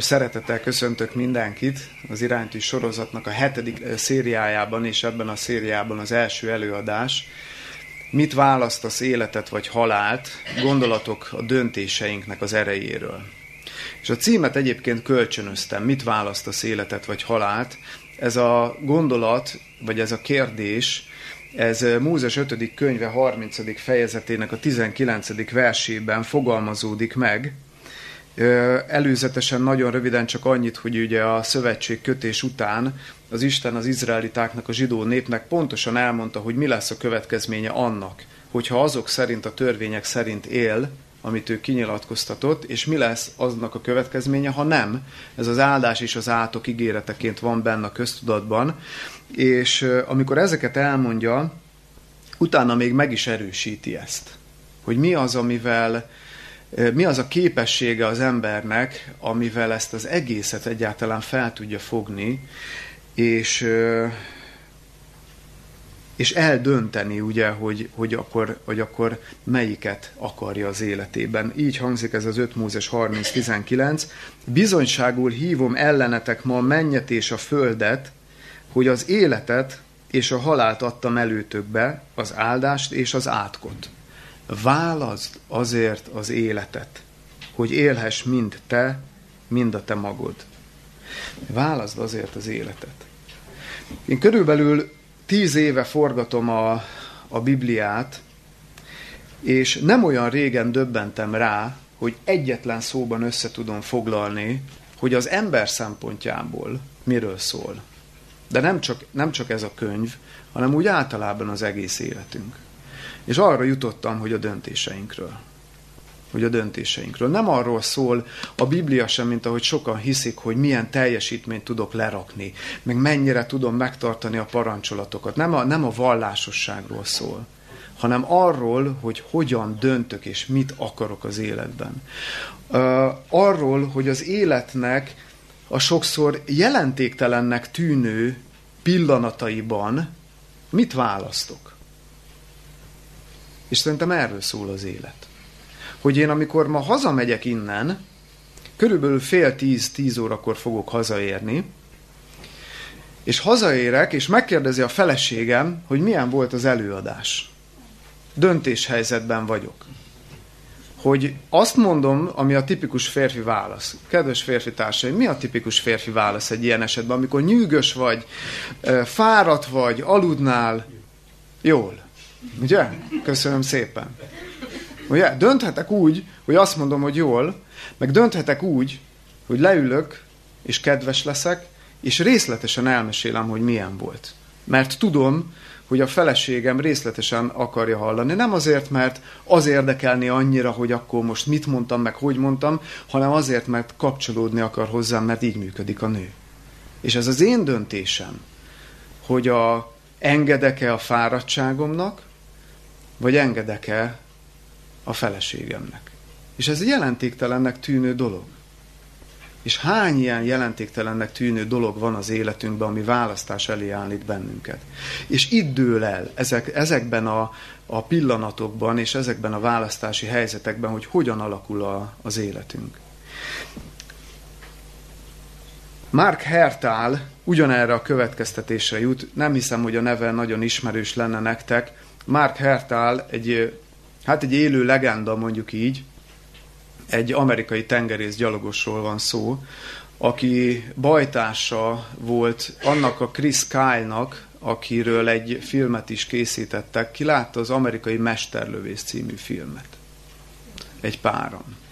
Szeretettel köszöntök mindenkit az iránytű sorozatnak a hetedik eh, szériájában, és ebben a szériában az első előadás. Mit választasz életet vagy halált? Gondolatok a döntéseinknek az erejéről. És a címet egyébként kölcsönöztem, mit választasz életet vagy halált? Ez a gondolat, vagy ez a kérdés, ez eh, Mózes 5. könyve 30. fejezetének a 19. versében fogalmazódik meg, Előzetesen nagyon röviden csak annyit, hogy ugye a szövetség kötés után az Isten az izraelitáknak, a zsidó népnek pontosan elmondta, hogy mi lesz a következménye annak, hogyha azok szerint, a törvények szerint él, amit ő kinyilatkoztatott, és mi lesz aznak a következménye, ha nem. Ez az áldás és az átok ígéreteként van benne a köztudatban, és amikor ezeket elmondja, utána még meg is erősíti ezt, hogy mi az, amivel mi az a képessége az embernek, amivel ezt az egészet egyáltalán fel tudja fogni, és, és eldönteni, ugye, hogy, hogy, akkor, hogy akkor melyiket akarja az életében. Így hangzik ez az 5 Mózes 30.19. Bizonyságul hívom ellenetek ma a mennyet és a földet, hogy az életet és a halált adtam előtökbe, az áldást és az átkot. Válaszd azért az életet, hogy élhess mind te, mind a te magod. Válaszd azért az életet. Én körülbelül tíz éve forgatom a, a Bibliát, és nem olyan régen döbbentem rá, hogy egyetlen szóban össze tudom foglalni, hogy az ember szempontjából miről szól. De nem csak, nem csak ez a könyv, hanem úgy általában az egész életünk. És arra jutottam, hogy a döntéseinkről. Hogy a döntéseinkről. Nem arról szól a Biblia sem, mint ahogy sokan hiszik, hogy milyen teljesítményt tudok lerakni, meg mennyire tudom megtartani a parancsolatokat. Nem a, nem a vallásosságról szól, hanem arról, hogy hogyan döntök és mit akarok az életben. Arról, hogy az életnek a sokszor jelentéktelennek tűnő pillanataiban mit választok. És szerintem erről szól az élet. Hogy én amikor ma hazamegyek innen, körülbelül fél tíz, tíz órakor fogok hazaérni, és hazaérek, és megkérdezi a feleségem, hogy milyen volt az előadás. Döntéshelyzetben vagyok. Hogy azt mondom, ami a tipikus férfi válasz. Kedves férfi társaim, mi a tipikus férfi válasz egy ilyen esetben, amikor nyűgös vagy, fáradt vagy, aludnál? Jól. Ugye? Köszönöm szépen. Ugye? Dönthetek úgy, hogy azt mondom, hogy jól, meg dönthetek úgy, hogy leülök, és kedves leszek, és részletesen elmesélem, hogy milyen volt. Mert tudom, hogy a feleségem részletesen akarja hallani. Nem azért, mert az érdekelni annyira, hogy akkor most mit mondtam, meg hogy mondtam, hanem azért, mert kapcsolódni akar hozzám, mert így működik a nő. És ez az én döntésem, hogy a, engedek-e a fáradtságomnak, vagy engedek-e a feleségemnek. És ez egy jelentéktelennek tűnő dolog. És hány ilyen jelentéktelennek tűnő dolog van az életünkben, ami választás elé állít bennünket. És itt dől el ezek, ezekben a, a pillanatokban és ezekben a választási helyzetekben, hogy hogyan alakul a, az életünk. Mark Hertál ugyanerre a következtetésre jut, nem hiszem, hogy a neve nagyon ismerős lenne nektek, Mark Hertál egy, hát egy élő legenda mondjuk így, egy amerikai tengerész gyalogosról van szó, aki bajtása volt annak a Chris Kyle-nak, akiről egy filmet is készítettek. Ki látta az amerikai Mesterlövész című filmet? Egy páran.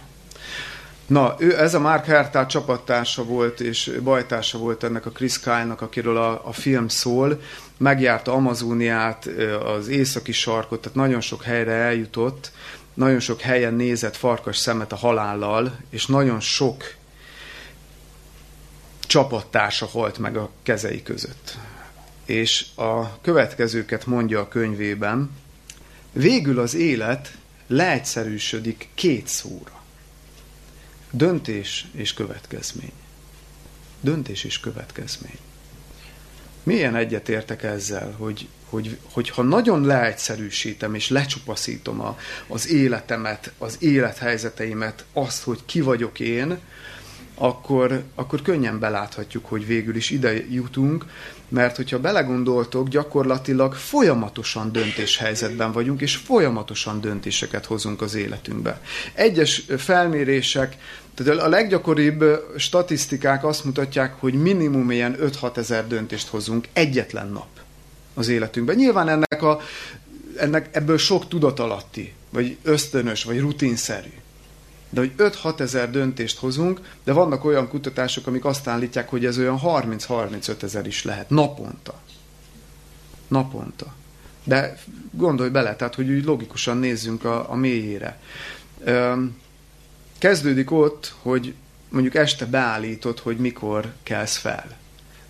Na, ő, ez a Mark Hertál csapattársa volt, és bajtársa volt ennek a Chris Kyle-nak, akiről a, a film szól. Megjárta Amazóniát, az északi sarkot, tehát nagyon sok helyre eljutott, nagyon sok helyen nézett farkas szemet a halállal, és nagyon sok csapattársa halt meg a kezei között. És a következőket mondja a könyvében, végül az élet leegyszerűsödik két szóra. Döntés és következmény. Döntés és következmény. Milyen egyetértek ezzel, hogy, hogy, hogy ha nagyon leegyszerűsítem és lecsupaszítom a, az életemet, az élethelyzeteimet, azt, hogy ki vagyok én, akkor, akkor könnyen beláthatjuk, hogy végül is ide jutunk, mert hogyha belegondoltok, gyakorlatilag folyamatosan döntéshelyzetben vagyunk, és folyamatosan döntéseket hozunk az életünkbe. Egyes felmérések, tehát a leggyakoribb statisztikák azt mutatják, hogy minimum ilyen 5-6 ezer döntést hozunk egyetlen nap az életünkben. Nyilván ennek, a, ennek ebből sok tudatalatti, vagy ösztönös, vagy rutinszerű de hogy 5-6 ezer döntést hozunk, de vannak olyan kutatások, amik azt állítják, hogy ez olyan 30-35 ezer is lehet naponta. Naponta. De gondolj bele, tehát hogy úgy logikusan nézzünk a, a mélyére. Kezdődik ott, hogy mondjuk este beállítod, hogy mikor kelsz fel.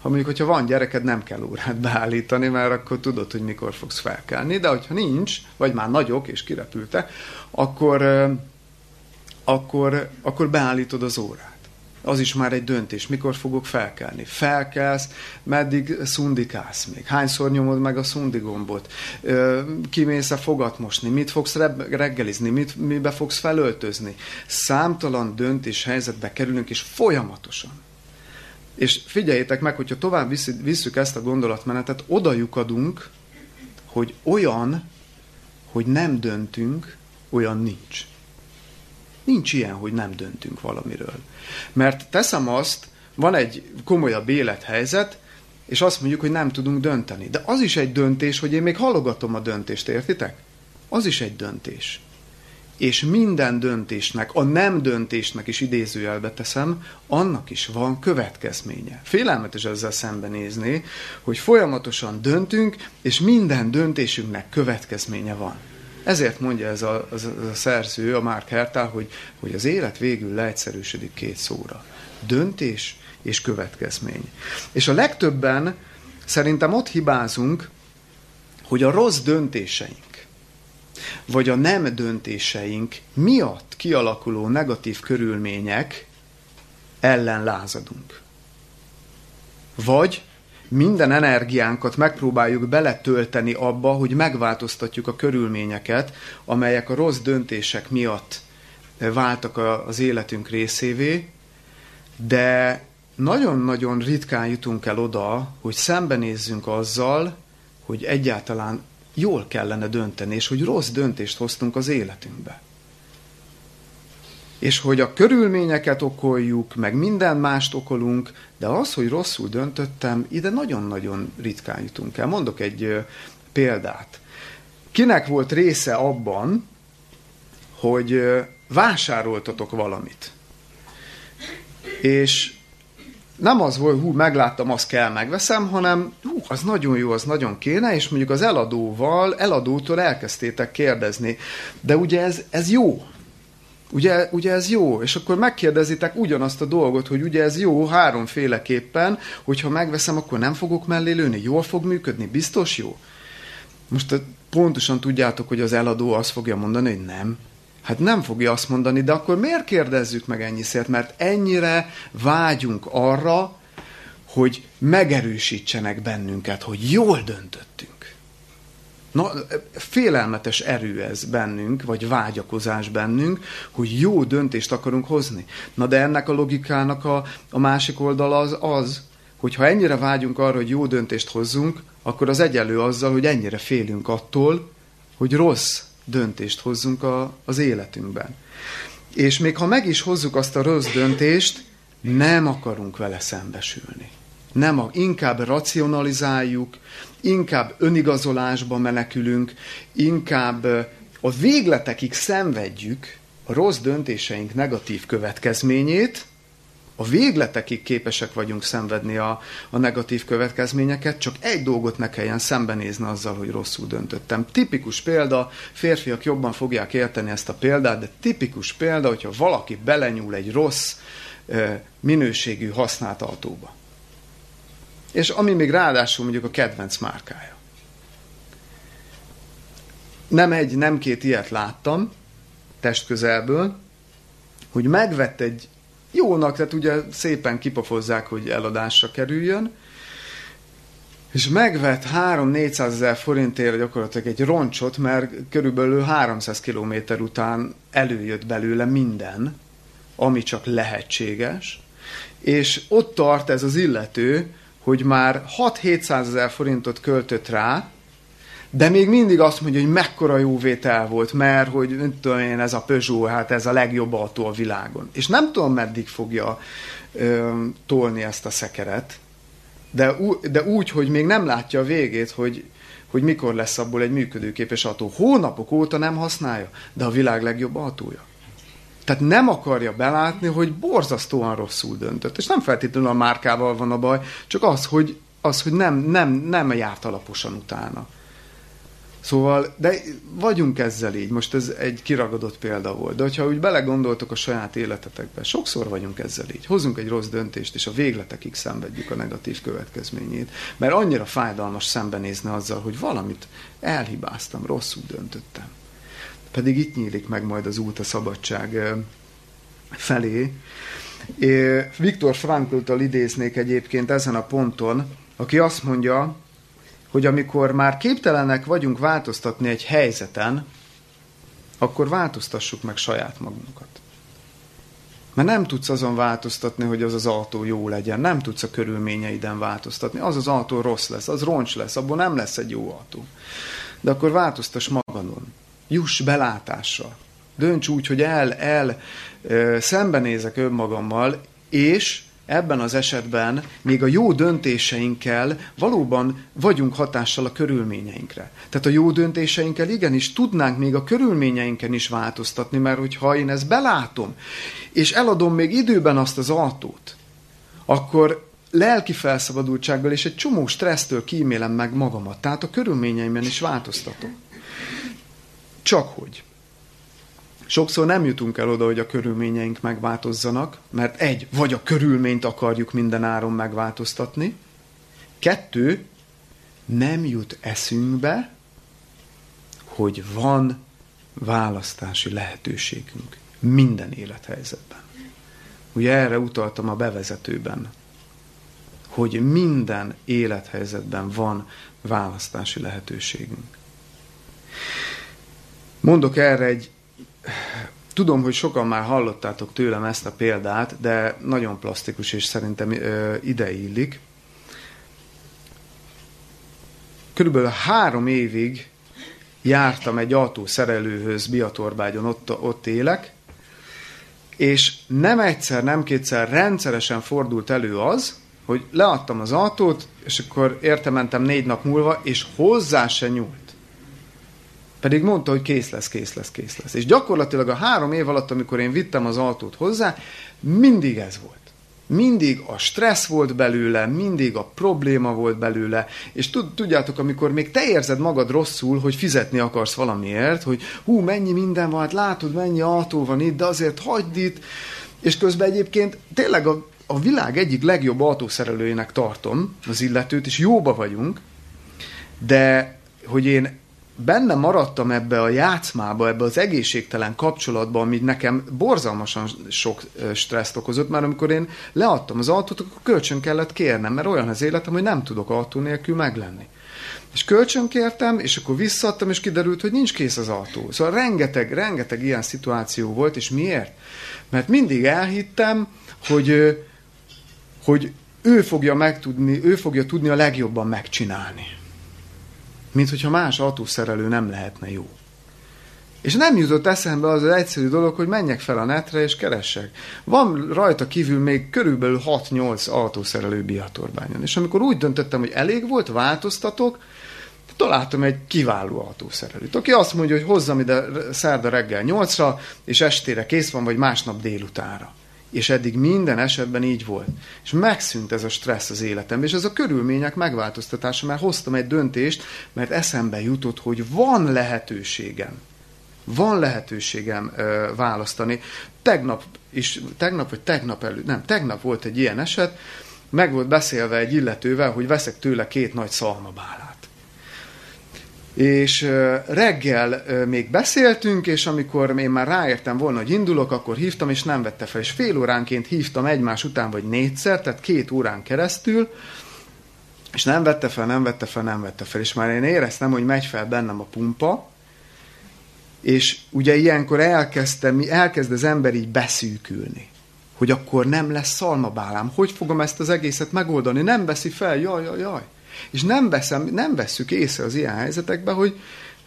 Ha mondjuk, hogyha van gyereked, nem kell órát beállítani, mert akkor tudod, hogy mikor fogsz felkelni, de hogyha nincs, vagy már nagyok és kirepültek, akkor akkor, akkor beállítod az órát. Az is már egy döntés, mikor fogok felkelni. Felkelsz, meddig szundikálsz még. Hányszor nyomod meg a szundigombot? Kimész-e fogat mosni? Mit fogsz reggelizni? Mit, mibe fogsz felöltözni? Számtalan döntés helyzetbe kerülünk, és folyamatosan. És figyeljétek meg, hogyha tovább visszük ezt a gondolatmenetet, oda lyukadunk, hogy olyan, hogy nem döntünk, olyan nincs. Nincs ilyen, hogy nem döntünk valamiről. Mert teszem azt, van egy komolyabb élethelyzet, és azt mondjuk, hogy nem tudunk dönteni. De az is egy döntés, hogy én még halogatom a döntést, értitek? Az is egy döntés. És minden döntésnek, a nem döntésnek is idézőjelbe teszem, annak is van következménye. Félelmetes ezzel szembenézni, hogy folyamatosan döntünk, és minden döntésünknek következménye van. Ezért mondja ez a, az, az a szerző, a Mark Hertál, hogy, hogy az élet végül leegyszerűsödik két szóra. Döntés és következmény. És a legtöbben szerintem ott hibázunk, hogy a rossz döntéseink, vagy a nem döntéseink miatt kialakuló negatív körülmények ellen lázadunk. Vagy minden energiánkat megpróbáljuk beletölteni abba, hogy megváltoztatjuk a körülményeket, amelyek a rossz döntések miatt váltak az életünk részévé, de nagyon-nagyon ritkán jutunk el oda, hogy szembenézzünk azzal, hogy egyáltalán jól kellene dönteni, és hogy rossz döntést hoztunk az életünkbe és hogy a körülményeket okoljuk, meg minden mást okolunk, de az, hogy rosszul döntöttem, ide nagyon-nagyon ritkán jutunk el. Mondok egy példát. Kinek volt része abban, hogy vásároltatok valamit? És nem az volt, hú, megláttam, azt kell, megveszem, hanem hú, az nagyon jó, az nagyon kéne, és mondjuk az eladóval, eladótól elkezdtétek kérdezni. De ugye ez, ez jó, Ugye, ugye ez jó? És akkor megkérdezitek ugyanazt a dolgot, hogy ugye ez jó háromféleképpen, hogyha megveszem, akkor nem fogok mellé lőni, jól fog működni, biztos jó? Most pontosan tudjátok, hogy az eladó azt fogja mondani, hogy nem. Hát nem fogja azt mondani, de akkor miért kérdezzük meg ennyiszért? Mert ennyire vágyunk arra, hogy megerősítsenek bennünket, hogy jól döntöttünk. Na, félelmetes erő ez bennünk, vagy vágyakozás bennünk, hogy jó döntést akarunk hozni. Na de ennek a logikának a, a másik oldala az az, hogy ha ennyire vágyunk arra, hogy jó döntést hozzunk, akkor az egyelő azzal, hogy ennyire félünk attól, hogy rossz döntést hozzunk a, az életünkben. És még ha meg is hozzuk azt a rossz döntést, nem akarunk vele szembesülni. Nem, a, inkább racionalizáljuk, inkább önigazolásba menekülünk, inkább a végletekig szenvedjük a rossz döntéseink negatív következményét, a végletekig képesek vagyunk szenvedni a, a negatív következményeket, csak egy dolgot ne kelljen szembenézni azzal, hogy rosszul döntöttem. Tipikus példa, férfiak jobban fogják érteni ezt a példát, de tipikus példa, hogyha valaki belenyúl egy rossz minőségű használt autóba és ami még ráadásul mondjuk a kedvenc márkája. Nem egy, nem két ilyet láttam testközelből, hogy megvett egy jónak, tehát ugye szépen kipofozzák, hogy eladásra kerüljön, és megvett 3-400 ezer forintért gyakorlatilag egy roncsot, mert körülbelül 300 kilométer után előjött belőle minden, ami csak lehetséges, és ott tart ez az illető, hogy már 6-700 ezer forintot költött rá, de még mindig azt mondja, hogy mekkora jó vétel volt, mert hogy nem tudom én, ez a Peugeot, hát ez a legjobb autó a világon. És nem tudom, meddig fogja ö, tolni ezt a szekeret, de, de úgy, hogy még nem látja a végét, hogy, hogy mikor lesz abból egy működőképes autó. Hónapok óta nem használja, de a világ legjobb autója. Tehát nem akarja belátni, hogy borzasztóan rosszul döntött. És nem feltétlenül a márkával van a baj, csak az, hogy, az, hogy nem, nem, nem járt alaposan utána. Szóval, de vagyunk ezzel így, most ez egy kiragadott példa volt, de hogyha úgy belegondoltok a saját életetekbe, sokszor vagyunk ezzel így. Hozunk egy rossz döntést, és a végletekig szenvedjük a negatív következményét, mert annyira fájdalmas szembenézni azzal, hogy valamit elhibáztam, rosszul döntöttem. Pedig itt nyílik meg majd az út a szabadság felé. Viktor Frankl-tól idéznék egyébként ezen a ponton, aki azt mondja, hogy amikor már képtelenek vagyunk változtatni egy helyzeten, akkor változtassuk meg saját magunkat. Mert nem tudsz azon változtatni, hogy az az autó jó legyen, nem tudsz a körülményeiden változtatni. Az az autó rossz lesz, az roncs lesz, abból nem lesz egy jó autó. De akkor változtass magadon. Juss belátásra. Dönts úgy, hogy el, el szembenézek önmagammal, és ebben az esetben még a jó döntéseinkkel valóban vagyunk hatással a körülményeinkre. Tehát a jó döntéseinkkel igenis tudnánk még a körülményeinken is változtatni, mert hogyha én ezt belátom, és eladom még időben azt az autót, akkor lelki felszabadultsággal és egy csomó stressztől kímélem meg magamat. Tehát a körülményeimben is változtatok. Csak hogy Sokszor nem jutunk el oda, hogy a körülményeink megváltozzanak, mert egy, vagy a körülményt akarjuk minden áron megváltoztatni, kettő, nem jut eszünkbe, hogy van választási lehetőségünk minden élethelyzetben. Ugye erre utaltam a bevezetőben, hogy minden élethelyzetben van választási lehetőségünk. Mondok erre egy Tudom, hogy sokan már hallottátok tőlem ezt a példát, de nagyon plastikus és szerintem ö. Körülbelül három évig jártam egy autószerelőhöz Biatorbágyon, ott, ott élek, és nem egyszer, nem kétszer rendszeresen fordult elő az, hogy leadtam az autót, és akkor értementem négy nap múlva, és hozzá se nyúlt. Pedig mondta, hogy kész lesz, kész lesz, kész lesz. És gyakorlatilag a három év alatt, amikor én vittem az autót hozzá, mindig ez volt. Mindig a stressz volt belőle, mindig a probléma volt belőle, és tudjátok, amikor még te érzed magad rosszul, hogy fizetni akarsz valamiért, hogy hú, mennyi minden van, hát látod, mennyi autó van itt, de azért hagyd itt, és közben egyébként tényleg a, a világ egyik legjobb autószerelőjének tartom az illetőt, és jóba vagyunk, de hogy én benne maradtam ebbe a játszmába, ebbe az egészségtelen kapcsolatba, ami nekem borzalmasan sok stresszt okozott, mert amikor én leadtam az autót, akkor kölcsön kellett kérnem, mert olyan az életem, hogy nem tudok autó nélkül meglenni. És kölcsön kértem, és akkor visszaadtam, és kiderült, hogy nincs kész az autó. Szóval rengeteg, rengeteg ilyen szituáció volt, és miért? Mert mindig elhittem, hogy, hogy ő fogja megtudni, ő fogja tudni a legjobban megcsinálni mint hogyha más autószerelő nem lehetne jó. És nem jutott eszembe az, az egyszerű dolog, hogy menjek fel a netre és keressek. Van rajta kívül még körülbelül 6-8 autószerelő Biatorbányon. És amikor úgy döntöttem, hogy elég volt, változtatok, találtam egy kiváló autószerelőt, aki azt mondja, hogy hozzam ide szerda reggel 8-ra, és estére kész van, vagy másnap délutánra. És eddig minden esetben így volt. És megszűnt ez a stressz az életemben, és ez a körülmények megváltoztatása, mert hoztam egy döntést, mert eszembe jutott, hogy van lehetőségem. Van lehetőségem ö, választani. Tegnap is, tegnap vagy tegnap előtt, nem, tegnap volt egy ilyen eset, meg volt beszélve egy illetővel, hogy veszek tőle két nagy szalmabálát. És reggel még beszéltünk, és amikor én már ráértem volna, hogy indulok, akkor hívtam, és nem vette fel. És fél óránként hívtam egymás után, vagy négyszer, tehát két órán keresztül, és nem vette fel, nem vette fel, nem vette fel. És már én éreztem, hogy megy fel bennem a pumpa, és ugye ilyenkor elkezdtem, elkezd az ember így beszűkülni. hogy akkor nem lesz szalmabálám. Hogy fogom ezt az egészet megoldani? Nem veszi fel, jaj, jaj, jaj. És nem, veszem, nem vesszük észre az ilyen helyzetekben, hogy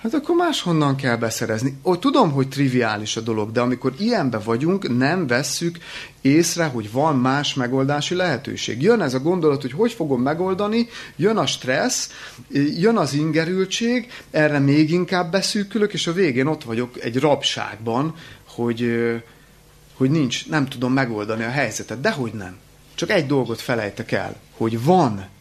hát akkor máshonnan kell beszerezni. Ó, tudom, hogy triviális a dolog, de amikor ilyenbe vagyunk, nem vesszük észre, hogy van más megoldási lehetőség. Jön ez a gondolat, hogy hogy fogom megoldani, jön a stressz, jön az ingerültség, erre még inkább beszűkülök, és a végén ott vagyok egy rabságban, hogy, hogy nincs, nem tudom megoldani a helyzetet. Dehogy nem. Csak egy dolgot felejtek el, hogy van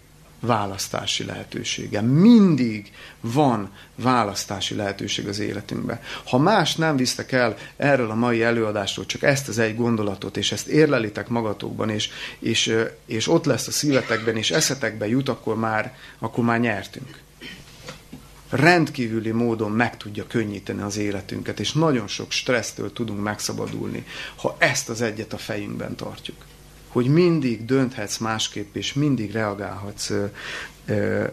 választási lehetősége. Mindig van választási lehetőség az életünkben. Ha más nem visztek el erről a mai előadásról, csak ezt az egy gondolatot, és ezt érlelitek magatokban, és, és, és ott lesz a szívetekben, és eszetekben jut, akkor már, akkor már nyertünk. Rendkívüli módon meg tudja könnyíteni az életünket, és nagyon sok stressztől tudunk megszabadulni, ha ezt az egyet a fejünkben tartjuk hogy mindig dönthetsz másképp, és mindig reagálhatsz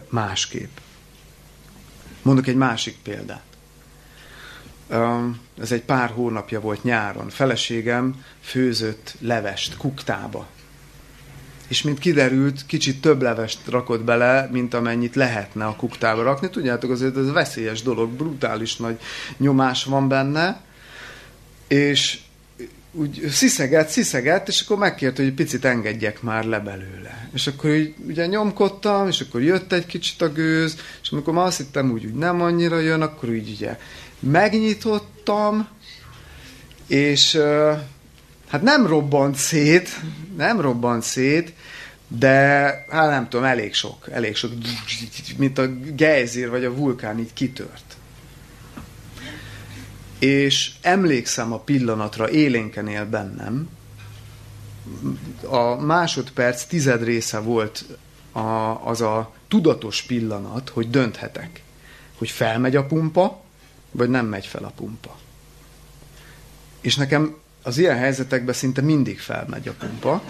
másképp. Mondok egy másik példát. Ez egy pár hónapja volt nyáron. Feleségem főzött levest kuktába. És mint kiderült, kicsit több levest rakott bele, mint amennyit lehetne a kuktába rakni. Tudjátok, azért ez veszélyes dolog, brutális nagy nyomás van benne. És úgy sziszegett, sziszegett, és akkor megkért, hogy picit engedjek már le belőle. És akkor úgy, ugye nyomkodtam, és akkor jött egy kicsit a gőz, és amikor már azt hittem, úgy, úgy nem annyira jön, akkor úgy ugye megnyitottam, és hát nem robbant szét, nem robbant szét, de hát nem tudom, elég sok, elég sok, mint a gejzír vagy a vulkán így kitört és emlékszem a pillanatra, élénken él bennem, a másodperc tized része volt a, az a tudatos pillanat, hogy dönthetek, hogy felmegy a pumpa, vagy nem megy fel a pumpa. És nekem az ilyen helyzetekben szinte mindig felmegy a pumpa,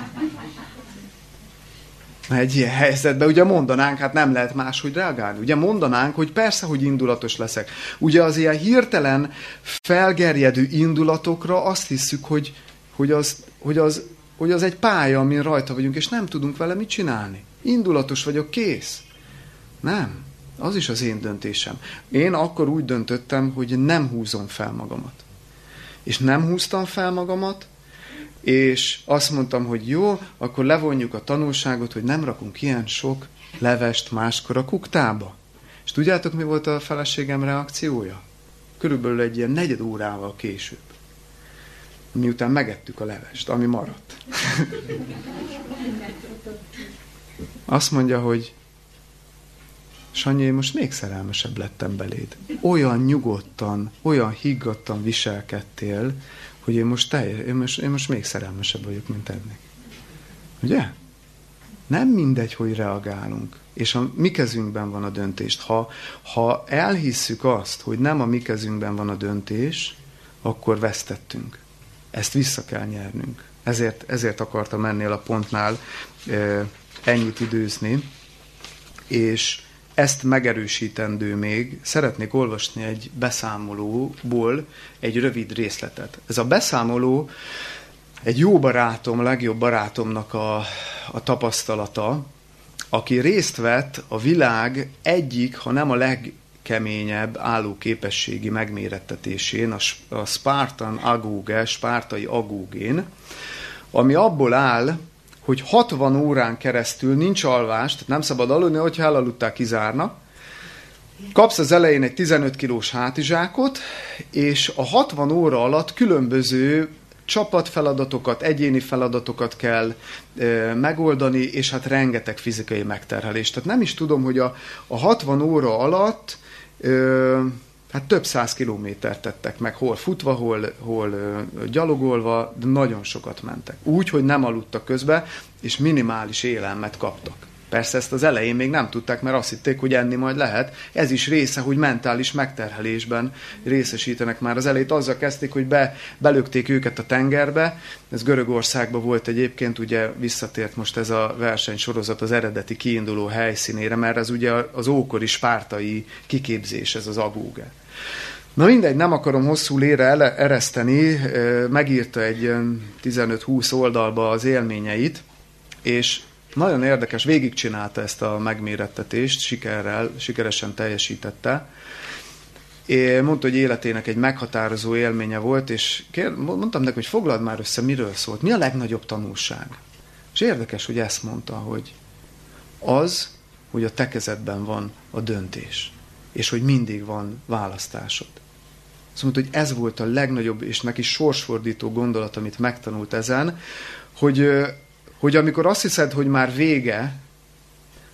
egy ilyen helyzetben ugye mondanánk, hát nem lehet máshogy reagálni. Ugye mondanánk, hogy persze, hogy indulatos leszek. Ugye az ilyen hirtelen felgerjedő indulatokra azt hiszük, hogy, hogy, az, hogy, az, hogy az egy pálya, amin rajta vagyunk, és nem tudunk vele mit csinálni. Indulatos vagyok, kész. Nem. Az is az én döntésem. Én akkor úgy döntöttem, hogy nem húzom fel magamat. És nem húztam fel magamat, és azt mondtam, hogy jó, akkor levonjuk a tanulságot, hogy nem rakunk ilyen sok levest máskor a kuktába. És tudjátok, mi volt a feleségem reakciója? Körülbelül egy ilyen negyed órával később. Miután megettük a levest, ami maradt. Azt mondja, hogy Sanyi, én most még szerelmesebb lettem beléd. Olyan nyugodtan, olyan higgadtan viselkedtél, hogy én most, teljes, én most, én most még szerelmesebb vagyok, mint ennek. Ugye? Nem mindegy, hogy reagálunk. És a mi kezünkben van a döntést. Ha, ha elhisszük azt, hogy nem a mi kezünkben van a döntés, akkor vesztettünk. Ezt vissza kell nyernünk. Ezért, ezért akartam ennél a pontnál e, ennyit időzni. És ezt megerősítendő még, szeretnék olvasni egy beszámolóból egy rövid részletet. Ez a beszámoló egy jó barátom, legjobb barátomnak a, a tapasztalata, aki részt vett a világ egyik, ha nem a legkeményebb állóképességi megmérettetésén, a, a Spartan Agóge, Spártai Agógén, ami abból áll, hogy 60 órán keresztül nincs alvás, tehát nem szabad aludni, hogyha elaludtál, kizárnak. Kapsz az elején egy 15 kilós hátizsákot, és a 60 óra alatt különböző csapatfeladatokat, egyéni feladatokat kell e, megoldani, és hát rengeteg fizikai megterhelés. Tehát nem is tudom, hogy a, a 60 óra alatt e, hát több száz kilométert tettek meg, hol futva, hol, hol gyalogolva, de nagyon sokat mentek. Úgy, hogy nem aludtak közben, és minimális élelmet kaptak. Persze ezt az elején még nem tudták, mert azt hitték, hogy enni majd lehet. Ez is része, hogy mentális megterhelésben részesítenek már. Az elejét azzal kezdték, hogy be, belökték őket a tengerbe. Ez Görögországban volt egyébként, ugye visszatért most ez a versenysorozat az eredeti kiinduló helyszínére, mert ez ugye az ókori spártai kiképzés, ez az agóge. Na mindegy, nem akarom hosszú lére ereszteni, megírta egy 15-20 oldalba az élményeit, és nagyon érdekes, végigcsinálta ezt a megmérettetést, sikerrel, sikeresen teljesítette. É, mondta, hogy életének egy meghatározó élménye volt, és kér, mondtam neki, hogy foglald már össze, miről szólt, mi a legnagyobb tanulság. És érdekes, hogy ezt mondta, hogy az, hogy a te kezedben van a döntés, és hogy mindig van választásod. Azt mondta, hogy ez volt a legnagyobb és neki sorsfordító gondolat, amit megtanult ezen, hogy, hogy amikor azt hiszed, hogy már vége,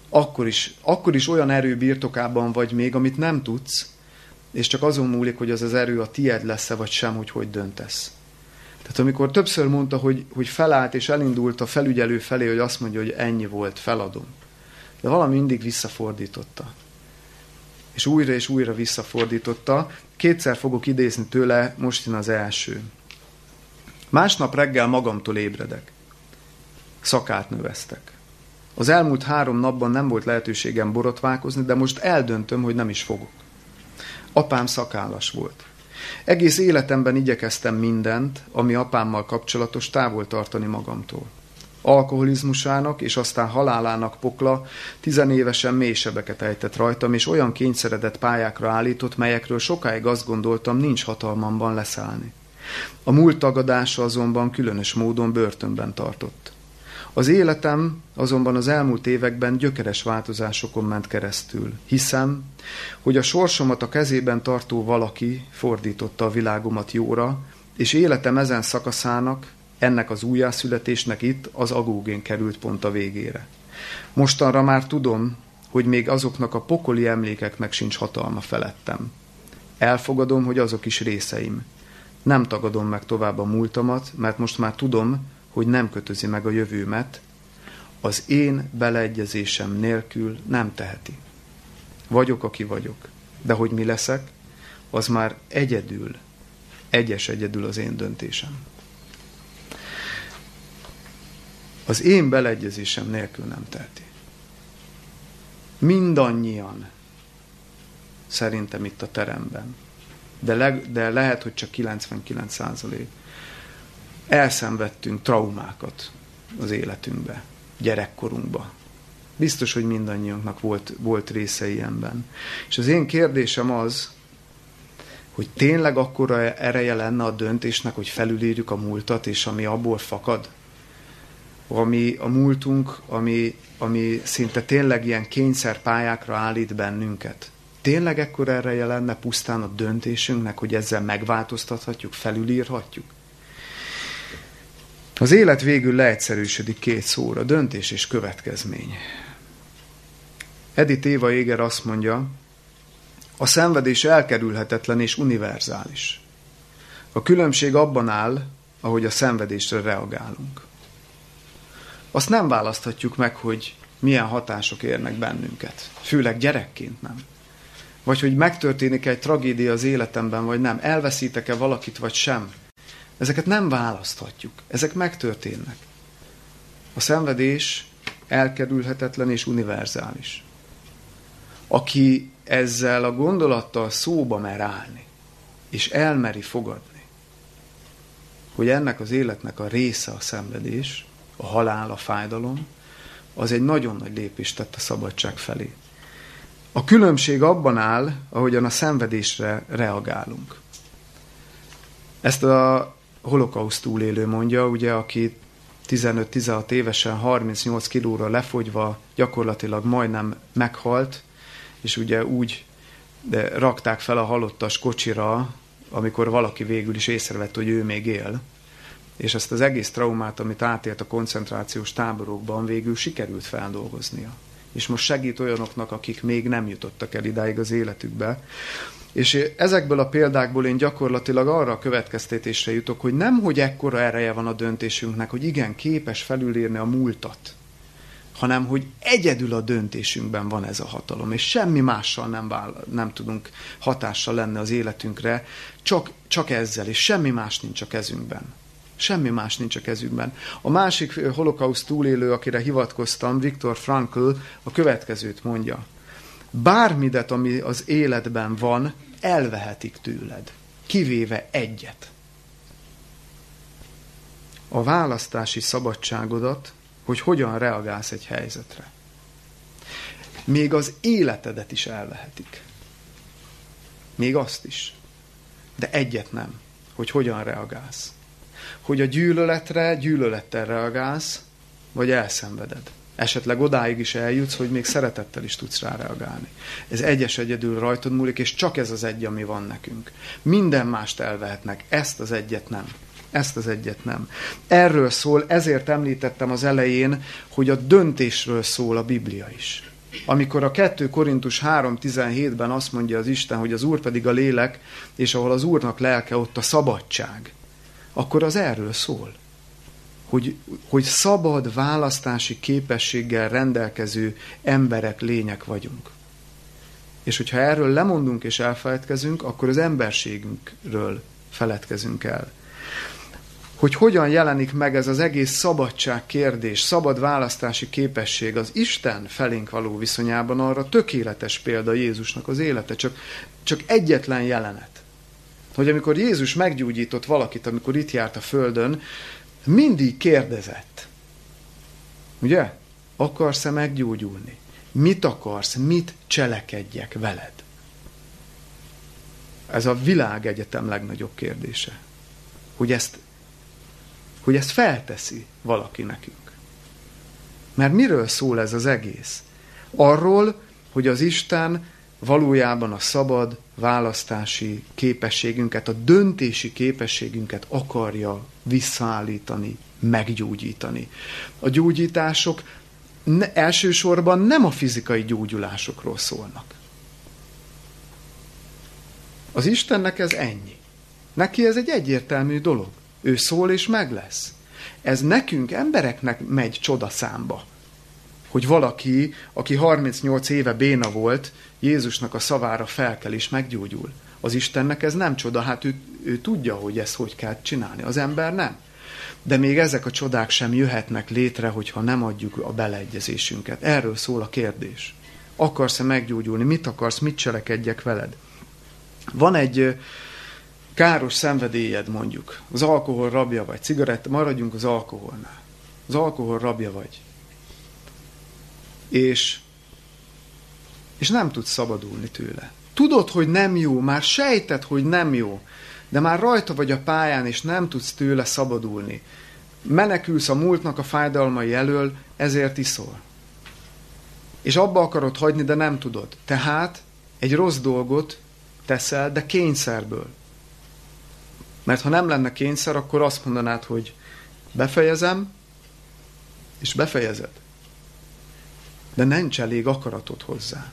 akkor is, akkor is olyan erő birtokában vagy még, amit nem tudsz, és csak azon múlik, hogy az az erő a tied lesz-e, vagy sem, hogy hogy döntesz. Tehát amikor többször mondta, hogy, hogy felállt és elindult a felügyelő felé, hogy azt mondja, hogy ennyi volt, feladom. De valami mindig visszafordította. És újra és újra visszafordította. Kétszer fogok idézni tőle, most jön az első. Másnap reggel magamtól ébredek. Szakát növesztek. Az elmúlt három napban nem volt lehetőségem borotválkozni, de most eldöntöm, hogy nem is fogok. Apám szakállas volt. Egész életemben igyekeztem mindent, ami apámmal kapcsolatos, távol tartani magamtól. Alkoholizmusának és aztán halálának pokla tizenévesen mélysebeket ejtett rajtam, és olyan kényszeredett pályákra állított, melyekről sokáig azt gondoltam, nincs hatalmamban leszállni. A múlt tagadása azonban különös módon börtönben tartott. Az életem azonban az elmúlt években gyökeres változásokon ment keresztül. Hiszem, hogy a sorsomat a kezében tartó valaki fordította a világomat jóra, és életem ezen szakaszának, ennek az újjászületésnek itt az agógén került pont a végére. Mostanra már tudom, hogy még azoknak a pokoli emlékeknek sincs hatalma felettem. Elfogadom, hogy azok is részeim. Nem tagadom meg tovább a múltamat, mert most már tudom, hogy nem kötözi meg a jövőmet, az én beleegyezésem nélkül nem teheti. Vagyok, aki vagyok, de hogy mi leszek, az már egyedül, egyes egyedül az én döntésem. Az én beleegyezésem nélkül nem teheti. Mindannyian szerintem itt a teremben, de, le, de lehet, hogy csak 99 százalék elszenvedtünk traumákat az életünkbe, gyerekkorunkba. Biztos, hogy mindannyiunknak volt, volt része ilyenben. És az én kérdésem az, hogy tényleg akkora ereje lenne a döntésnek, hogy felülírjuk a múltat, és ami abból fakad? Ami a múltunk, ami, ami szinte tényleg ilyen kényszerpályákra állít bennünket. Tényleg ekkora ereje lenne pusztán a döntésünknek, hogy ezzel megváltoztathatjuk, felülírhatjuk? Az élet végül leegyszerűsödik két szóra, döntés és következmény. Edith Éva Éger azt mondja, a szenvedés elkerülhetetlen és univerzális. A különbség abban áll, ahogy a szenvedésre reagálunk. Azt nem választhatjuk meg, hogy milyen hatások érnek bennünket. Főleg gyerekként nem. Vagy hogy megtörténik egy tragédia az életemben, vagy nem. Elveszítek-e valakit, vagy sem. Ezeket nem választhatjuk. Ezek megtörténnek. A szenvedés elkerülhetetlen és univerzális. Aki ezzel a gondolattal szóba mer állni, és elmeri fogadni, hogy ennek az életnek a része a szenvedés, a halál, a fájdalom, az egy nagyon nagy lépést tett a szabadság felé. A különbség abban áll, ahogyan a szenvedésre reagálunk. Ezt a holokauszt túlélő mondja, ugye, aki 15-16 évesen 38 kilóra lefogyva gyakorlatilag majdnem meghalt, és ugye úgy de rakták fel a halottas kocsira, amikor valaki végül is észrevett, hogy ő még él. És ezt az egész traumát, amit átélt a koncentrációs táborokban, végül sikerült feldolgoznia. És most segít olyanoknak, akik még nem jutottak el idáig az életükbe. És ezekből a példákból én gyakorlatilag arra a következtetésre jutok, hogy nem, hogy ekkora ereje van a döntésünknek, hogy igen, képes felülírni a múltat, hanem hogy egyedül a döntésünkben van ez a hatalom, és semmi mással nem, vála, nem tudunk hatással lenni az életünkre, csak, csak ezzel, és semmi más nincs a kezünkben. Semmi más nincs a kezünkben. A másik holokauszt túlélő, akire hivatkoztam, Viktor Frankl, a következőt mondja. Bármidet, ami az életben van, elvehetik tőled, kivéve egyet. A választási szabadságodat, hogy hogyan reagálsz egy helyzetre. Még az életedet is elvehetik. Még azt is. De egyet nem, hogy hogyan reagálsz. Hogy a gyűlöletre gyűlölettel reagálsz, vagy elszenveded. Esetleg odáig is eljutsz, hogy még szeretettel is tudsz rá reagálni. Ez egyes egyedül rajtad múlik, és csak ez az egy, ami van nekünk. Minden mást elvehetnek, ezt az egyet nem. Ezt az egyet nem. Erről szól, ezért említettem az elején, hogy a döntésről szól a Biblia is. Amikor a 2 Korintus 3.17-ben azt mondja az Isten, hogy az Úr pedig a lélek, és ahol az Úrnak lelke, ott a szabadság, akkor az erről szól hogy, hogy szabad választási képességgel rendelkező emberek, lények vagyunk. És hogyha erről lemondunk és elfeledkezünk, akkor az emberségünkről feledkezünk el. Hogy hogyan jelenik meg ez az egész szabadság kérdés, szabad választási képesség az Isten felénk való viszonyában, arra tökéletes példa Jézusnak az élete, csak, csak egyetlen jelenet. Hogy amikor Jézus meggyógyított valakit, amikor itt járt a földön, mindig kérdezett. Ugye? Akarsz-e meggyógyulni? Mit akarsz? Mit cselekedjek veled? Ez a világegyetem legnagyobb kérdése. Hogy ezt, hogy ezt felteszi valaki nekünk. Mert miről szól ez az egész? Arról, hogy az Isten valójában a szabad választási képességünket, a döntési képességünket akarja visszaállítani, meggyógyítani. A gyógyítások ne, elsősorban nem a fizikai gyógyulásokról szólnak. Az Istennek ez ennyi. Neki ez egy egyértelmű dolog. Ő szól és meg lesz. Ez nekünk, embereknek megy csodaszámba. Hogy valaki, aki 38 éve béna volt, Jézusnak a szavára felkel és meggyógyul. Az Istennek ez nem csoda, hát ő, ő tudja, hogy ezt hogy kell csinálni. Az ember nem. De még ezek a csodák sem jöhetnek létre, hogyha nem adjuk a beleegyezésünket. Erről szól a kérdés. Akarsz-e meggyógyulni? Mit akarsz? Mit cselekedjek veled? Van egy káros szenvedélyed mondjuk. Az alkohol rabja vagy. Cigaretta, maradjunk az alkoholnál. Az alkohol rabja vagy. És és nem tudsz szabadulni tőle. Tudod, hogy nem jó, már sejted, hogy nem jó, de már rajta vagy a pályán, és nem tudsz tőle szabadulni. Menekülsz a múltnak a fájdalmai elől, ezért iszol. És abba akarod hagyni, de nem tudod. Tehát egy rossz dolgot teszel, de kényszerből. Mert ha nem lenne kényszer, akkor azt mondanád, hogy befejezem, és befejezed. De nincs elég akaratod hozzá.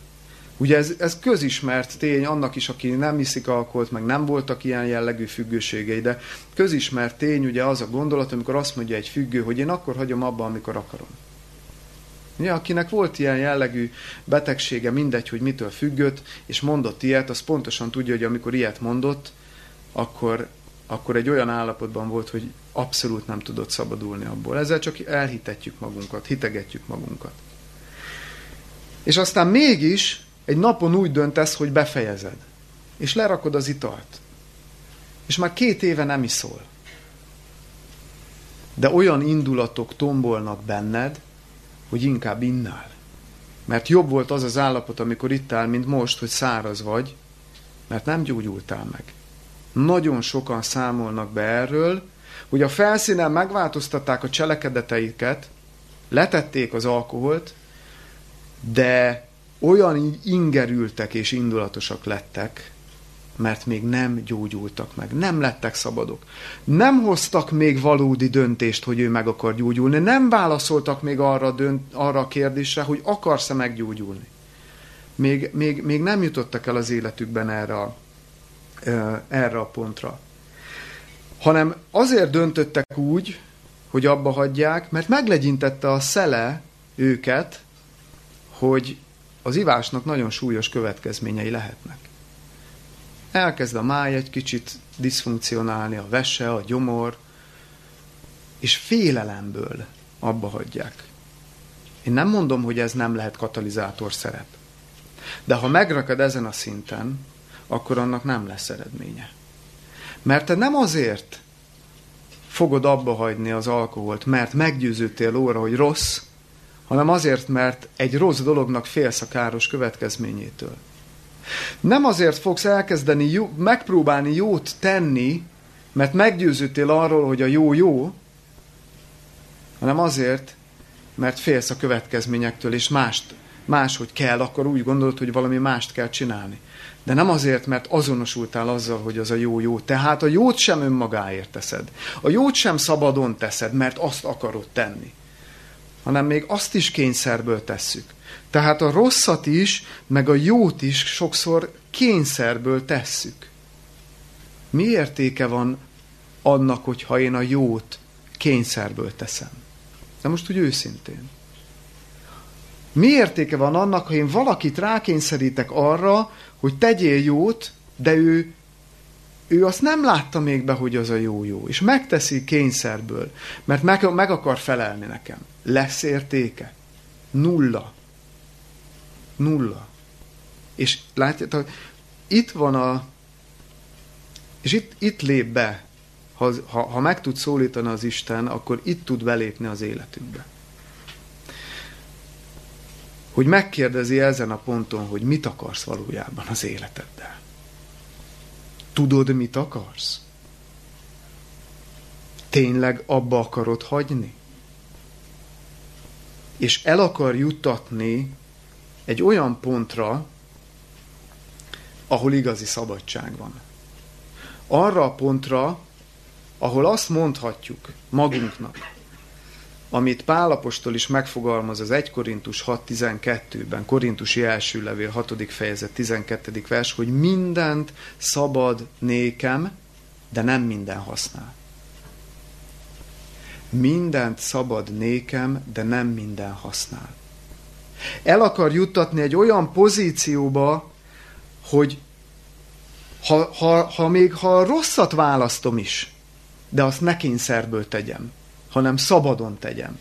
Ugye ez, ez közismert tény annak is, aki nem iszik alkoholt, meg nem voltak ilyen jellegű függőségei, de közismert tény ugye az a gondolat, amikor azt mondja egy függő, hogy én akkor hagyom abba, amikor akarom. Ugye, akinek volt ilyen jellegű betegsége, mindegy, hogy mitől függött, és mondott ilyet, az pontosan tudja, hogy amikor ilyet mondott, akkor, akkor egy olyan állapotban volt, hogy abszolút nem tudott szabadulni abból. Ezzel csak elhitetjük magunkat, hitegetjük magunkat. És aztán mégis egy napon úgy döntesz, hogy befejezed. És lerakod az italt. És már két éve nem iszol. De olyan indulatok tombolnak benned, hogy inkább innál. Mert jobb volt az az állapot, amikor ittál, mint most, hogy száraz vagy, mert nem gyógyultál meg. Nagyon sokan számolnak be erről, hogy a felszínen megváltoztatták a cselekedeteiket, letették az alkoholt, de olyan ingerültek és indulatosak lettek, mert még nem gyógyultak meg, nem lettek szabadok. Nem hoztak még valódi döntést, hogy ő meg akar gyógyulni, nem válaszoltak még arra, dönt, arra a kérdésre, hogy akarsz-e meggyógyulni. Még, még, még nem jutottak el az életükben erre a, erre a pontra. Hanem azért döntöttek úgy, hogy abba hagyják, mert meglegyintette a szele őket, hogy az ivásnak nagyon súlyos következményei lehetnek. Elkezd a máj egy kicsit diszfunkcionálni, a vese, a gyomor, és félelemből abba hagyják. Én nem mondom, hogy ez nem lehet katalizátor szerep. De ha megrakad ezen a szinten, akkor annak nem lesz eredménye. Mert te nem azért fogod abba hagyni az alkoholt, mert meggyőződtél óra, hogy rossz, hanem azért, mert egy rossz dolognak félsz a káros következményétől. Nem azért fogsz elkezdeni jó, megpróbálni jót tenni, mert meggyőződtél arról, hogy a jó jó, hanem azért, mert félsz a következményektől, és mást, máshogy kell, akkor úgy gondolod, hogy valami mást kell csinálni. De nem azért, mert azonosultál azzal, hogy az a jó jó. Tehát a jót sem önmagáért teszed. A jót sem szabadon teszed, mert azt akarod tenni. Hanem még azt is kényszerből tesszük. Tehát a rosszat is, meg a jót is sokszor kényszerből tesszük. Mi értéke van annak, hogyha én a jót kényszerből teszem? De most úgy őszintén. Mi értéke van annak, ha én valakit rákényszerítek arra, hogy tegyél jót, de ő, ő azt nem látta még be, hogy az a jó-jó, és megteszi kényszerből, mert meg, meg akar felelni nekem. Lesz értéke? Nulla. Nulla. És látjátok, itt van a... És itt, itt lép be. Ha, ha, ha meg tud szólítani az Isten, akkor itt tud belépni az életünkbe hogy megkérdezi ezen a ponton, hogy mit akarsz valójában az életeddel. Tudod, mit akarsz? Tényleg abba akarod hagyni? És el akar juttatni egy olyan pontra, ahol igazi szabadság van. Arra a pontra, ahol azt mondhatjuk magunknak, amit Pálapostól is megfogalmaz az 1 Korintus 6.12-ben, Korintusi első levél 6. fejezet 12. vers, hogy mindent szabad nékem, de nem minden használ. Mindent szabad nékem, de nem minden használ. El akar juttatni egy olyan pozícióba, hogy ha, ha, ha még ha rosszat választom is, de azt ne kényszerből tegyem, hanem szabadon tegyem.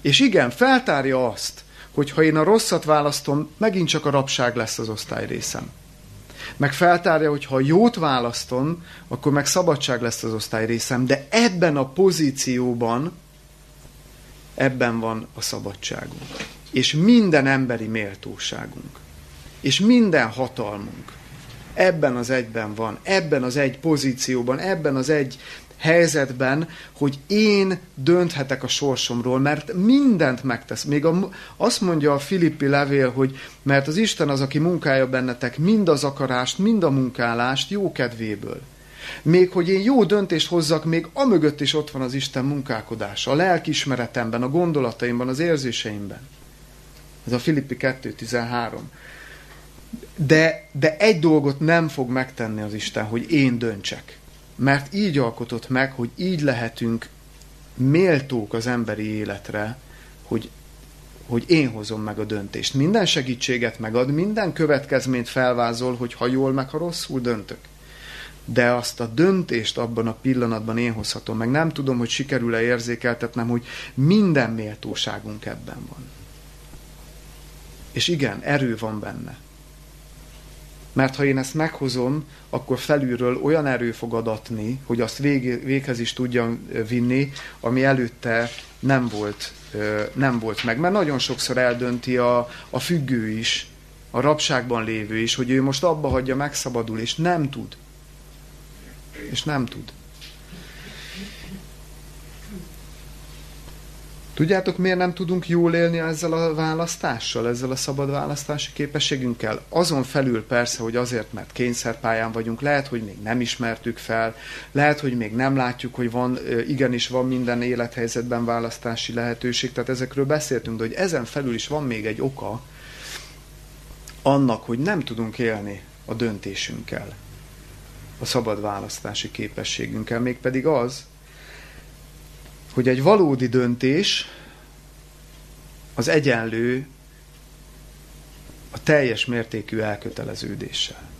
És igen, feltárja azt, hogy ha én a rosszat választom, megint csak a rabság lesz az osztály részem. Meg feltárja, hogy ha jót választom, akkor meg szabadság lesz az osztály részem. De ebben a pozícióban, ebben van a szabadságunk. És minden emberi méltóságunk. És minden hatalmunk. Ebben az egyben van, ebben az egy pozícióban, ebben az egy helyzetben, hogy én dönthetek a sorsomról, mert mindent megtesz. Még a, azt mondja a Filippi levél, hogy mert az Isten az, aki munkálja bennetek mind az akarást, mind a munkálást jó kedvéből. Még hogy én jó döntést hozzak, még amögött is ott van az Isten munkálkodása, a lelkismeretemben, a gondolataimban, az érzéseimben. Ez a Filippi 2.13. De, de egy dolgot nem fog megtenni az Isten, hogy én döntsek mert így alkotott meg, hogy így lehetünk méltók az emberi életre, hogy, hogy én hozom meg a döntést. Minden segítséget megad, minden következményt felvázol, hogy ha jól meg, ha rosszul döntök. De azt a döntést abban a pillanatban én hozhatom meg. Nem tudom, hogy sikerül-e érzékeltetnem, hogy minden méltóságunk ebben van. És igen, erő van benne. Mert ha én ezt meghozom, akkor felülről olyan erő fog adatni, hogy azt vég, véghez is tudjam vinni, ami előtte nem volt, nem volt meg. Mert nagyon sokszor eldönti a, a függő is, a rabságban lévő is, hogy ő most abba hagyja, megszabadul, és nem tud. És nem tud. Tudjátok, miért nem tudunk jól élni ezzel a választással, ezzel a szabad választási képességünkkel? Azon felül persze, hogy azért, mert kényszerpályán vagyunk, lehet, hogy még nem ismertük fel, lehet, hogy még nem látjuk, hogy van, igenis van minden élethelyzetben választási lehetőség, tehát ezekről beszéltünk, de hogy ezen felül is van még egy oka annak, hogy nem tudunk élni a döntésünkkel, a szabad választási képességünkkel, mégpedig az, hogy egy valódi döntés az egyenlő a teljes mértékű elköteleződéssel.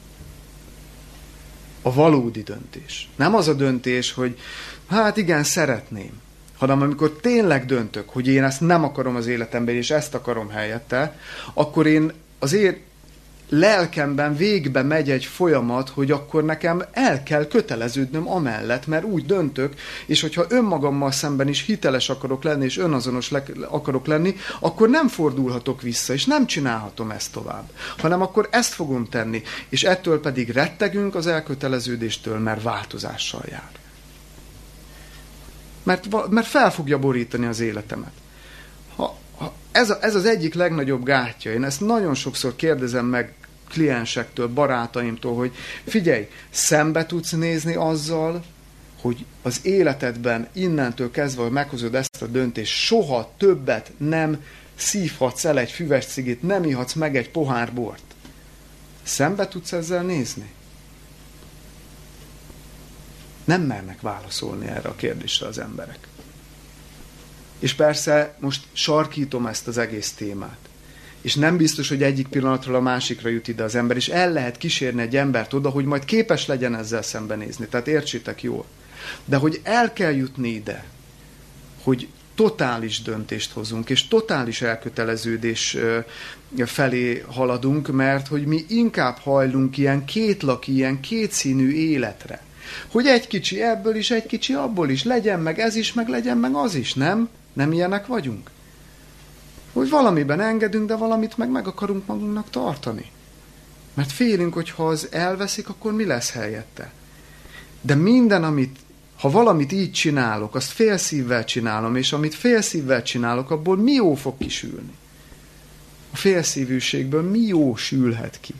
A valódi döntés. Nem az a döntés, hogy hát igen, szeretném, hanem amikor tényleg döntök, hogy én ezt nem akarom az életemben, és ezt akarom helyette, akkor én azért lelkemben végbe megy egy folyamat, hogy akkor nekem el kell köteleződnöm amellett, mert úgy döntök, és hogyha önmagammal szemben is hiteles akarok lenni, és önazonos le- akarok lenni, akkor nem fordulhatok vissza, és nem csinálhatom ezt tovább, hanem akkor ezt fogom tenni, és ettől pedig rettegünk az elköteleződéstől, mert változással jár. Mert, mert fel fogja borítani az életemet. Ez, a, ez az egyik legnagyobb gátja. Én ezt nagyon sokszor kérdezem meg kliensektől, barátaimtól, hogy figyelj, szembe tudsz nézni azzal, hogy az életedben innentől kezdve, hogy meghozod ezt a döntést, soha többet nem szívhatsz el egy füves cigit, nem ihatsz meg egy pohár bort. Szembe tudsz ezzel nézni? Nem mernek válaszolni erre a kérdésre az emberek. És persze most sarkítom ezt az egész témát. És nem biztos, hogy egyik pillanatról a másikra jut ide az ember, és el lehet kísérni egy embert oda, hogy majd képes legyen ezzel szembenézni. Tehát értsétek jól. De hogy el kell jutni ide, hogy totális döntést hozunk, és totális elköteleződés felé haladunk, mert hogy mi inkább hajlunk ilyen kétlaki, ilyen kétszínű életre. Hogy egy kicsi ebből is, egy kicsi abból is, legyen meg ez is, meg legyen meg az is, nem? Nem ilyenek vagyunk? Hogy valamiben engedünk, de valamit meg meg akarunk magunknak tartani. Mert félünk, hogy ha az elveszik, akkor mi lesz helyette. De minden, amit, ha valamit így csinálok, azt félszívvel csinálom, és amit félszívvel csinálok, abból mi jó fog kisülni? A félszívűségből mi jó sülhet ki?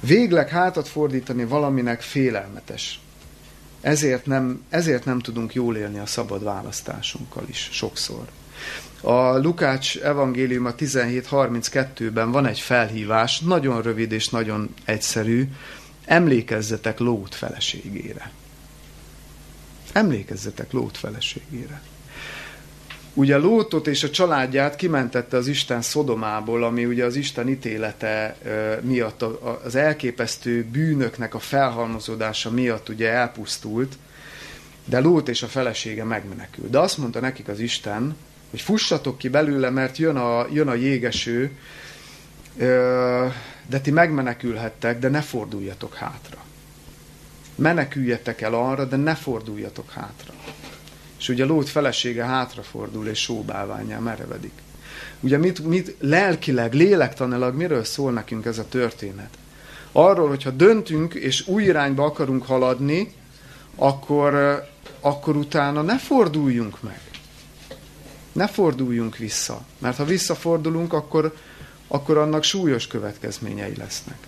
Végleg hátat fordítani valaminek félelmetes. Ezért nem, ezért nem tudunk jól élni a szabad választásunkkal is sokszor. A Lukács evangélium a 17.32-ben van egy felhívás, nagyon rövid és nagyon egyszerű. Emlékezzetek Lót feleségére. Emlékezzetek Lót feleségére. Ugye Lótot és a családját kimentette az Isten Szodomából, ami ugye az Isten ítélete miatt, az elképesztő bűnöknek a felhalmozódása miatt ugye elpusztult, de Lót és a felesége megmenekült. De azt mondta nekik az Isten, hogy fussatok ki belőle, mert jön a, jön a jégeső, de ti megmenekülhettek, de ne forduljatok hátra. Meneküljetek el arra, de ne forduljatok hátra. És ugye Lót felesége hátrafordul, és sóbálványá merevedik. Ugye mit, mit lelkileg, lélektanilag miről szól nekünk ez a történet? Arról, hogyha döntünk, és új irányba akarunk haladni, akkor, akkor utána ne forduljunk meg. Ne forduljunk vissza. Mert ha visszafordulunk, akkor, akkor annak súlyos következményei lesznek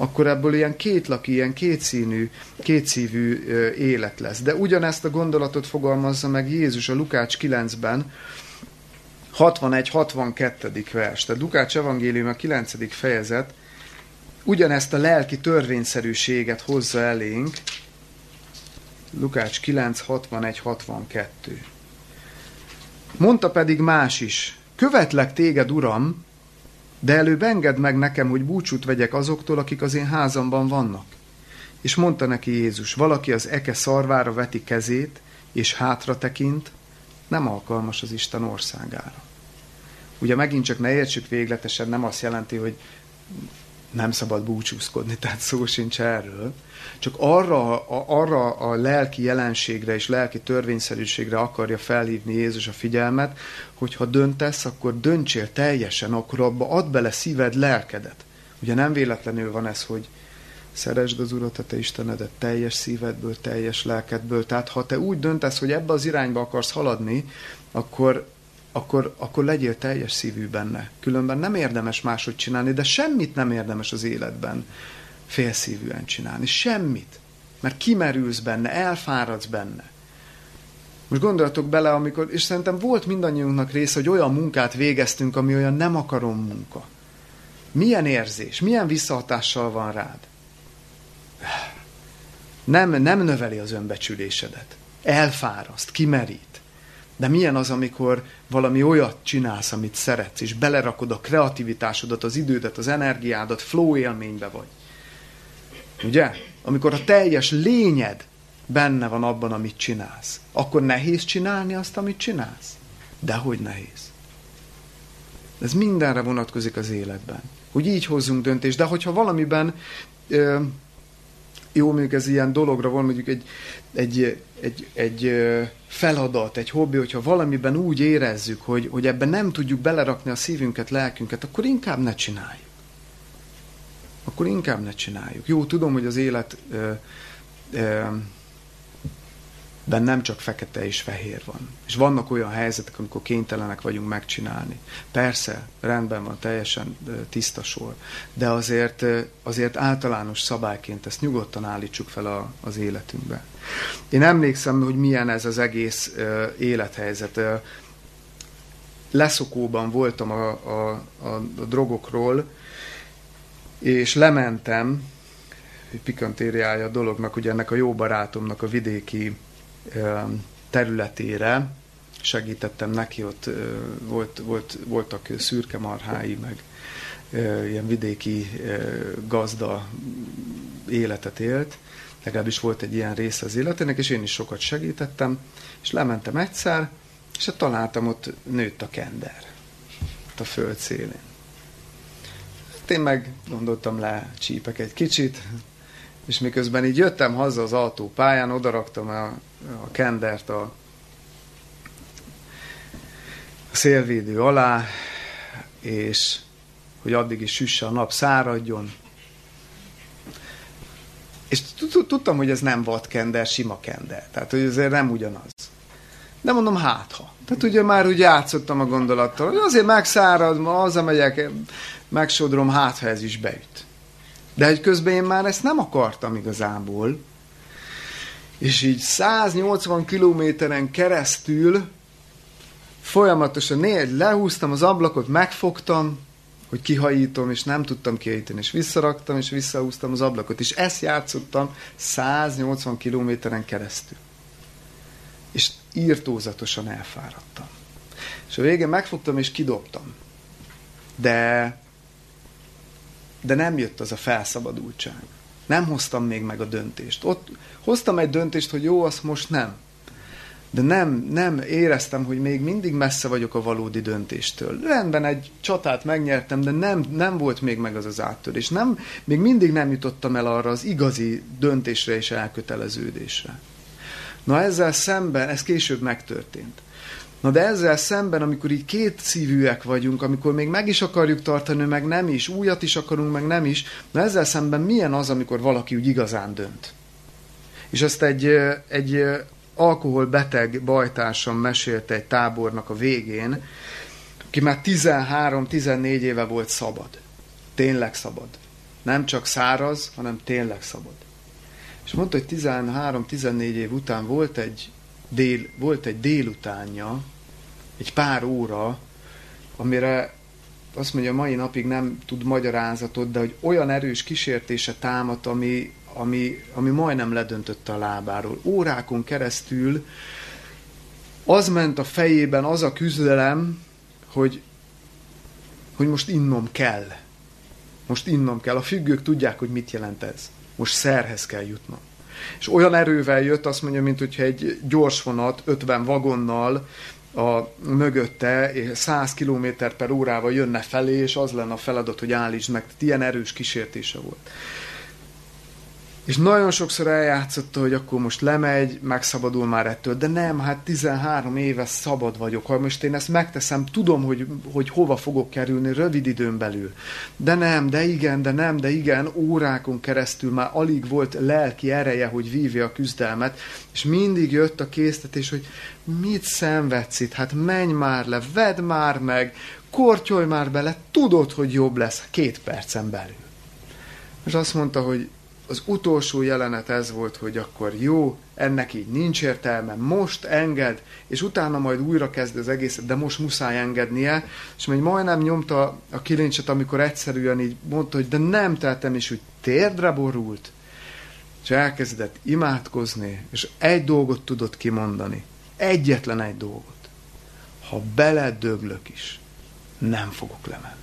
akkor ebből ilyen kétlaki, ilyen kétszínű, kétszívű élet lesz. De ugyanezt a gondolatot fogalmazza meg Jézus a Lukács 9-ben, 61-62. vers. Tehát Lukács evangélium a 9. fejezet ugyanezt a lelki törvényszerűséget hozza elénk, Lukács 9, 61, 62. Mondta pedig más is, követlek téged, Uram, de előbb engedd meg nekem, hogy búcsút vegyek azoktól, akik az én házamban vannak. És mondta neki Jézus, valaki az eke szarvára veti kezét, és hátra tekint, nem alkalmas az Isten országára. Ugye megint csak ne értsük végletesen, nem azt jelenti, hogy nem szabad búcsúzkodni, tehát szó sincs erről. Csak arra, a, arra a lelki jelenségre és lelki törvényszerűségre akarja felhívni Jézus a figyelmet, hogy ha döntesz, akkor döntsél teljesen, akkor abba add bele szíved, lelkedet. Ugye nem véletlenül van ez, hogy szeresd az Urat, a te Istenedet teljes szívedből, teljes lelkedből. Tehát ha te úgy döntesz, hogy ebbe az irányba akarsz haladni, akkor akkor, akkor legyél teljes szívű benne. Különben nem érdemes máshogy csinálni, de semmit nem érdemes az életben félszívűen csinálni. Semmit. Mert kimerülsz benne, elfáradsz benne. Most gondolatok bele, amikor, és szerintem volt mindannyiunknak része, hogy olyan munkát végeztünk, ami olyan nem akarom munka. Milyen érzés, milyen visszahatással van rád? Nem, nem növeli az önbecsülésedet. Elfáraszt, kimerít. De milyen az, amikor valami olyat csinálsz, amit szeretsz, és belerakod a kreativitásodat, az idődet, az energiádat, flow élménybe vagy. Ugye? Amikor a teljes lényed benne van abban, amit csinálsz, akkor nehéz csinálni azt, amit csinálsz? Dehogy nehéz. Ez mindenre vonatkozik az életben. Hogy így hozzunk döntést, de hogyha valamiben ö, jó, mondjuk ez ilyen dologra van, mondjuk egy, egy, egy, egy feladat, egy hobbi, hogyha valamiben úgy érezzük, hogy, hogy ebben nem tudjuk belerakni a szívünket, lelkünket, akkor inkább ne csináljuk. Akkor inkább ne csináljuk. Jó, tudom, hogy az élet ö, ö, ben nem csak fekete és fehér van. És vannak olyan helyzetek, amikor kénytelenek vagyunk megcsinálni. Persze, rendben van, teljesen tiszta sor. De azért, azért általános szabályként ezt nyugodtan állítsuk fel a, az életünkbe. Én emlékszem, hogy milyen ez az egész élethelyzet. Leszokóban voltam a, a, a, a drogokról, és lementem, pikantériája a dolognak, ugye ennek a jó barátomnak a vidéki területére, segítettem neki, ott volt, volt, voltak szürke marhái, meg ilyen vidéki gazda életet élt, legalábbis volt egy ilyen része az életének, és én is sokat segítettem, és lementem egyszer, és hát találtam ott nőtt a kender, ott a föld szélén. Hát én meg gondoltam le csípek egy kicsit, és miközben így jöttem haza az autópályán, odaraktam a, a kendert a, szélvédő alá, és hogy addig is süsse a nap, száradjon. És tudtam, hogy ez nem vadkender, sima kender. Tehát, hogy ezért nem ugyanaz. De mondom, hát ha. Tehát ugye már úgy játszottam a gondolattal, hogy azért megszárad, ma hazamegyek, megsodrom, hát ha ez is beüt. De egy közben én már ezt nem akartam igazából. És így 180 kilométeren keresztül folyamatosan négy, lehúztam az ablakot, megfogtam, hogy kihajítom, és nem tudtam kihajítani, és visszaraktam, és visszahúztam az ablakot, és ezt játszottam 180 kilométeren keresztül. És írtózatosan elfáradtam. És a végén megfogtam, és kidobtam. De de nem jött az a felszabadultság. Nem hoztam még meg a döntést. Ott hoztam egy döntést, hogy jó, azt most nem. De nem, nem éreztem, hogy még mindig messze vagyok a valódi döntéstől. Rendben, egy csatát megnyertem, de nem, nem volt még meg az az áttörés. Nem, még mindig nem jutottam el arra az igazi döntésre és elköteleződésre. Na ezzel szemben, ez később megtörtént. Na de ezzel szemben, amikor így két szívűek vagyunk, amikor még meg is akarjuk tartani, meg nem is, újat is akarunk, meg nem is, na ezzel szemben milyen az, amikor valaki úgy igazán dönt? És ezt egy, egy alkoholbeteg bajtársam mesélte egy tábornak a végén, aki már 13-14 éve volt szabad. Tényleg szabad. Nem csak száraz, hanem tényleg szabad. És mondta, hogy 13-14 év után volt egy dél, volt egy délutánja, egy pár óra, amire azt mondja, mai napig nem tud magyarázatot, de hogy olyan erős kísértése támadt, ami, ami, ami majdnem ledöntötte a lábáról. Órákon keresztül az ment a fejében, az a küzdelem, hogy, hogy most innom kell. Most innom kell. A függők tudják, hogy mit jelent ez. Most szerhez kell jutnom és olyan erővel jött, azt mondja, mint hogyha egy gyors vonat 50 vagonnal a mögötte 100 km per órával jönne felé, és az lenne a feladat, hogy állítsd meg. Tehát ilyen erős kísértése volt. És nagyon sokszor eljátszotta, hogy akkor most lemegy, megszabadul már ettől, de nem, hát 13 éve szabad vagyok. Ha most én ezt megteszem, tudom, hogy, hogy hova fogok kerülni rövid időn belül. De nem, de igen, de nem, de igen, órákon keresztül már alig volt lelki ereje, hogy vívja a küzdelmet, és mindig jött a késztetés, hogy mit szenvedsz itt, hát menj már le, vedd már meg, kortyolj már bele, tudod, hogy jobb lesz két percen belül. És azt mondta, hogy az utolsó jelenet ez volt, hogy akkor jó, ennek így nincs értelme, most enged, és utána majd újra kezd az egészet, de most muszáj engednie, és még majdnem nyomta a kilincset, amikor egyszerűen így mondta, hogy de nem teltem, és úgy térdre borult, és elkezdett imádkozni, és egy dolgot tudott kimondani, egyetlen egy dolgot. Ha beledöglök is, nem fogok lemenni.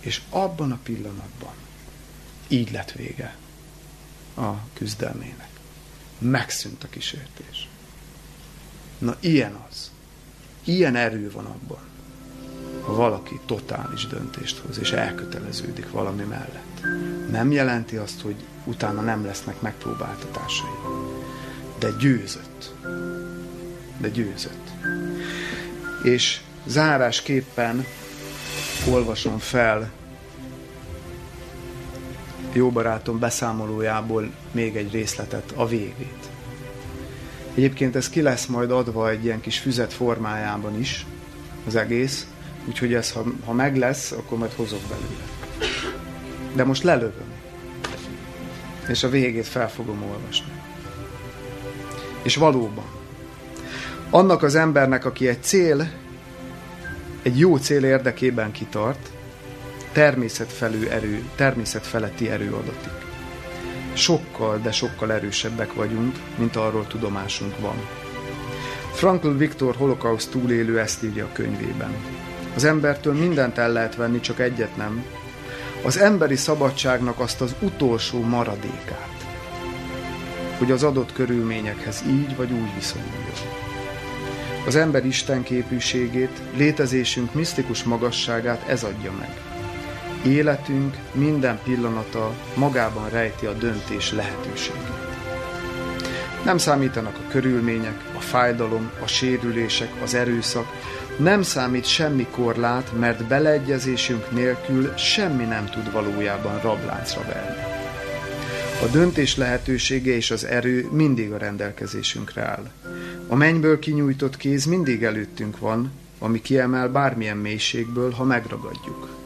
És abban a pillanatban így lett vége a küzdelmének. Megszűnt a kísértés. Na ilyen az. Ilyen erő van abban, ha valaki totális döntést hoz, és elköteleződik valami mellett. Nem jelenti azt, hogy utána nem lesznek megpróbáltatásai. De győzött. De győzött. És zárásképpen olvasom fel jó barátom beszámolójából még egy részletet, a végét. Egyébként ez ki lesz majd adva egy ilyen kis füzet formájában is, az egész, úgyhogy ez, ha, ha meg lesz, akkor majd hozok belőle. De most lelövöm. És a végét fel fogom olvasni. És valóban, annak az embernek, aki egy cél, egy jó cél érdekében kitart, természet felül erő, természet feletti erő adatik. Sokkal, de sokkal erősebbek vagyunk, mint arról tudomásunk van. Frankl Viktor holokauszt túlélő ezt írja a könyvében. Az embertől mindent el lehet venni, csak egyet nem. Az emberi szabadságnak azt az utolsó maradékát, hogy az adott körülményekhez így vagy úgy viszonyuljon. Az ember Isten képűségét, létezésünk misztikus magasságát ez adja meg. Életünk minden pillanata magában rejti a döntés lehetőségét. Nem számítanak a körülmények, a fájdalom, a sérülések, az erőszak, nem számít semmi korlát, mert beleegyezésünk nélkül semmi nem tud valójában rabláncra verni. A döntés lehetősége és az erő mindig a rendelkezésünkre áll. A mennyből kinyújtott kéz mindig előttünk van, ami kiemel bármilyen mélységből, ha megragadjuk.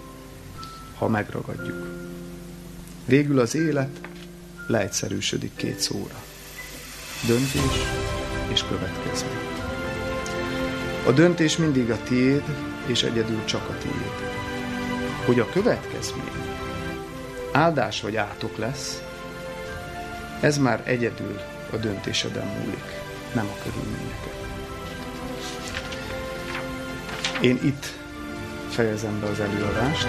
Ha megragadjuk. Végül az élet leegyszerűsödik két szóra. Döntés és következmény. A döntés mindig a tiéd, és egyedül csak a tiéd. Hogy a következmény áldás vagy átok lesz, ez már egyedül a döntéseden múlik, nem a körülményeken. Én itt fejezem be az előadást.